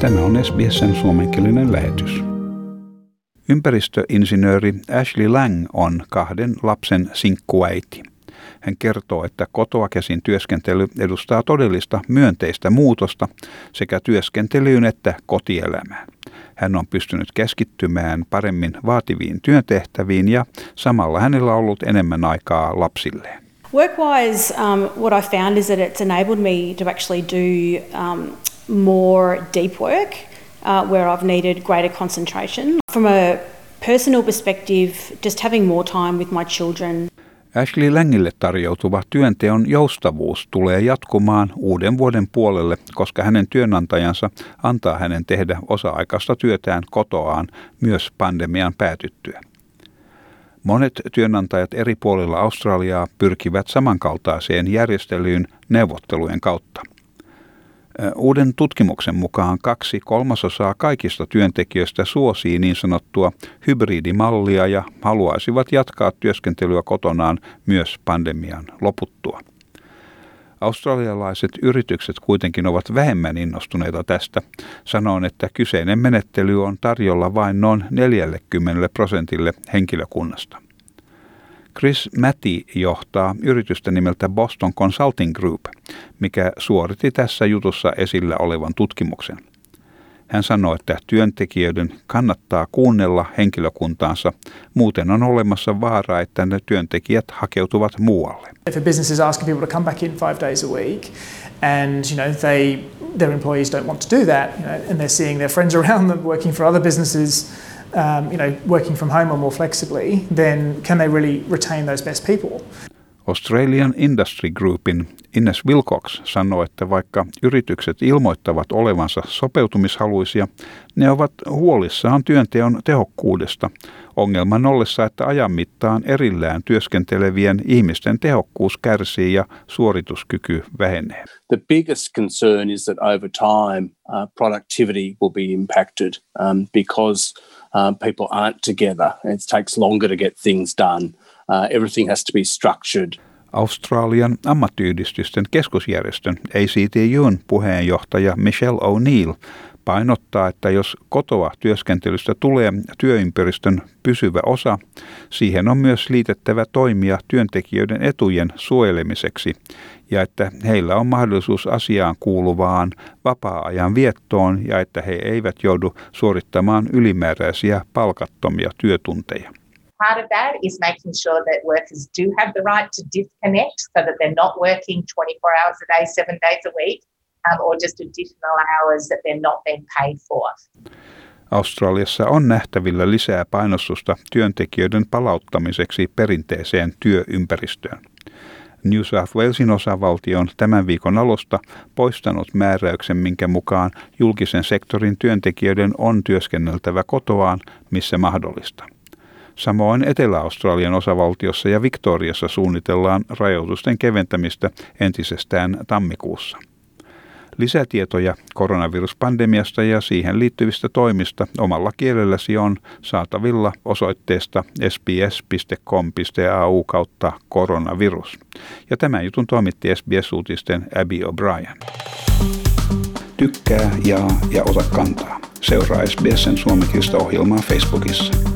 Tämä on SBSn suomenkielinen lähetys. Ympäristöinsinööri Ashley Lang on kahden lapsen sinkkuäiti. Hän kertoo, että kotoa käsin työskentely edustaa todellista myönteistä muutosta sekä työskentelyyn että kotielämään. Hän on pystynyt keskittymään paremmin vaativiin työtehtäviin ja samalla hänellä on ollut enemmän aikaa lapsilleen. Work-wise, um, what I found is that it's enabled me to actually do um, more deep work uh, where I've needed greater concentration. From a personal perspective, just having more time with my children. Ashley Längille tarjoutuva työnteon joustavuus tulee jatkumaan uuden vuoden puolelle, koska hänen työnantajansa antaa hänen tehdä osa-aikaista työtään kotoaan myös pandemian päätyttyä. Monet työnantajat eri puolilla Australiaa pyrkivät samankaltaiseen järjestelyyn neuvottelujen kautta. Uuden tutkimuksen mukaan kaksi kolmasosaa kaikista työntekijöistä suosii niin sanottua hybridimallia ja haluaisivat jatkaa työskentelyä kotonaan myös pandemian loputtua. Australialaiset yritykset kuitenkin ovat vähemmän innostuneita tästä. Sanon, että kyseinen menettely on tarjolla vain noin 40 prosentille henkilökunnasta. Chris Matty johtaa yritystä nimeltä Boston Consulting Group, mikä suoritti tässä jutussa esillä olevan tutkimuksen. Hän sanoi, että työntekijöiden kannattaa kuunnella henkilökuntaansa, muuten on olemassa vaara, että ne työntekijät hakeutuvat muualle. If a business is asking people to come back in five days a week and you know they their employees don't want to do that, you know, and they're seeing their friends around them working for other businesses um, you know, working from home or more flexibly, then can they really retain those best people? Australian Industry Groupin Ines Wilcox sanoi, että vaikka yritykset ilmoittavat olevansa sopeutumishaluisia, ne ovat huolissaan työnteon tehokkuudesta, ongelman ollessa, että ajan mittaan erillään työskentelevien ihmisten tehokkuus kärsii ja suorituskyky vähenee. The biggest concern is that over time uh, productivity will be impacted um, because um, people aren't together. It takes longer to get things done. Uh, everything has to be structured. Australian ammattiyhdistysten keskusjärjestön ACTUn puheenjohtaja Michelle O'Neill painottaa, että jos kotoa työskentelystä tulee työympäristön pysyvä osa, siihen on myös liitettävä toimia työntekijöiden etujen suojelemiseksi ja että heillä on mahdollisuus asiaan kuuluvaan vapaa-ajan viettoon ja että he eivät joudu suorittamaan ylimääräisiä palkattomia työtunteja. Part of that is making sure that workers do have the right to disconnect so that they're not working 24 hours a day, seven days a week, um, or just additional hours that they're not being paid for. Australiassa on nähtävillä lisää painostusta työntekijöiden palauttamiseksi perinteiseen työympäristöön. New South Walesin osavaltio on tämän viikon alusta poistanut määräyksen, minkä mukaan julkisen sektorin työntekijöiden on työskenneltävä kotoaan, missä mahdollista. Samoin Etelä-Australian osavaltiossa ja Victoriassa suunnitellaan rajoitusten keventämistä entisestään tammikuussa. Lisätietoja koronaviruspandemiasta ja siihen liittyvistä toimista omalla kielelläsi on saatavilla osoitteesta sbs.com.au kautta koronavirus. Ja tämän jutun toimitti SBS-uutisten Abby O'Brien. Tykkää, jaa ja ota kantaa. Seuraa SBSn suomenkielistä ohjelmaa Facebookissa.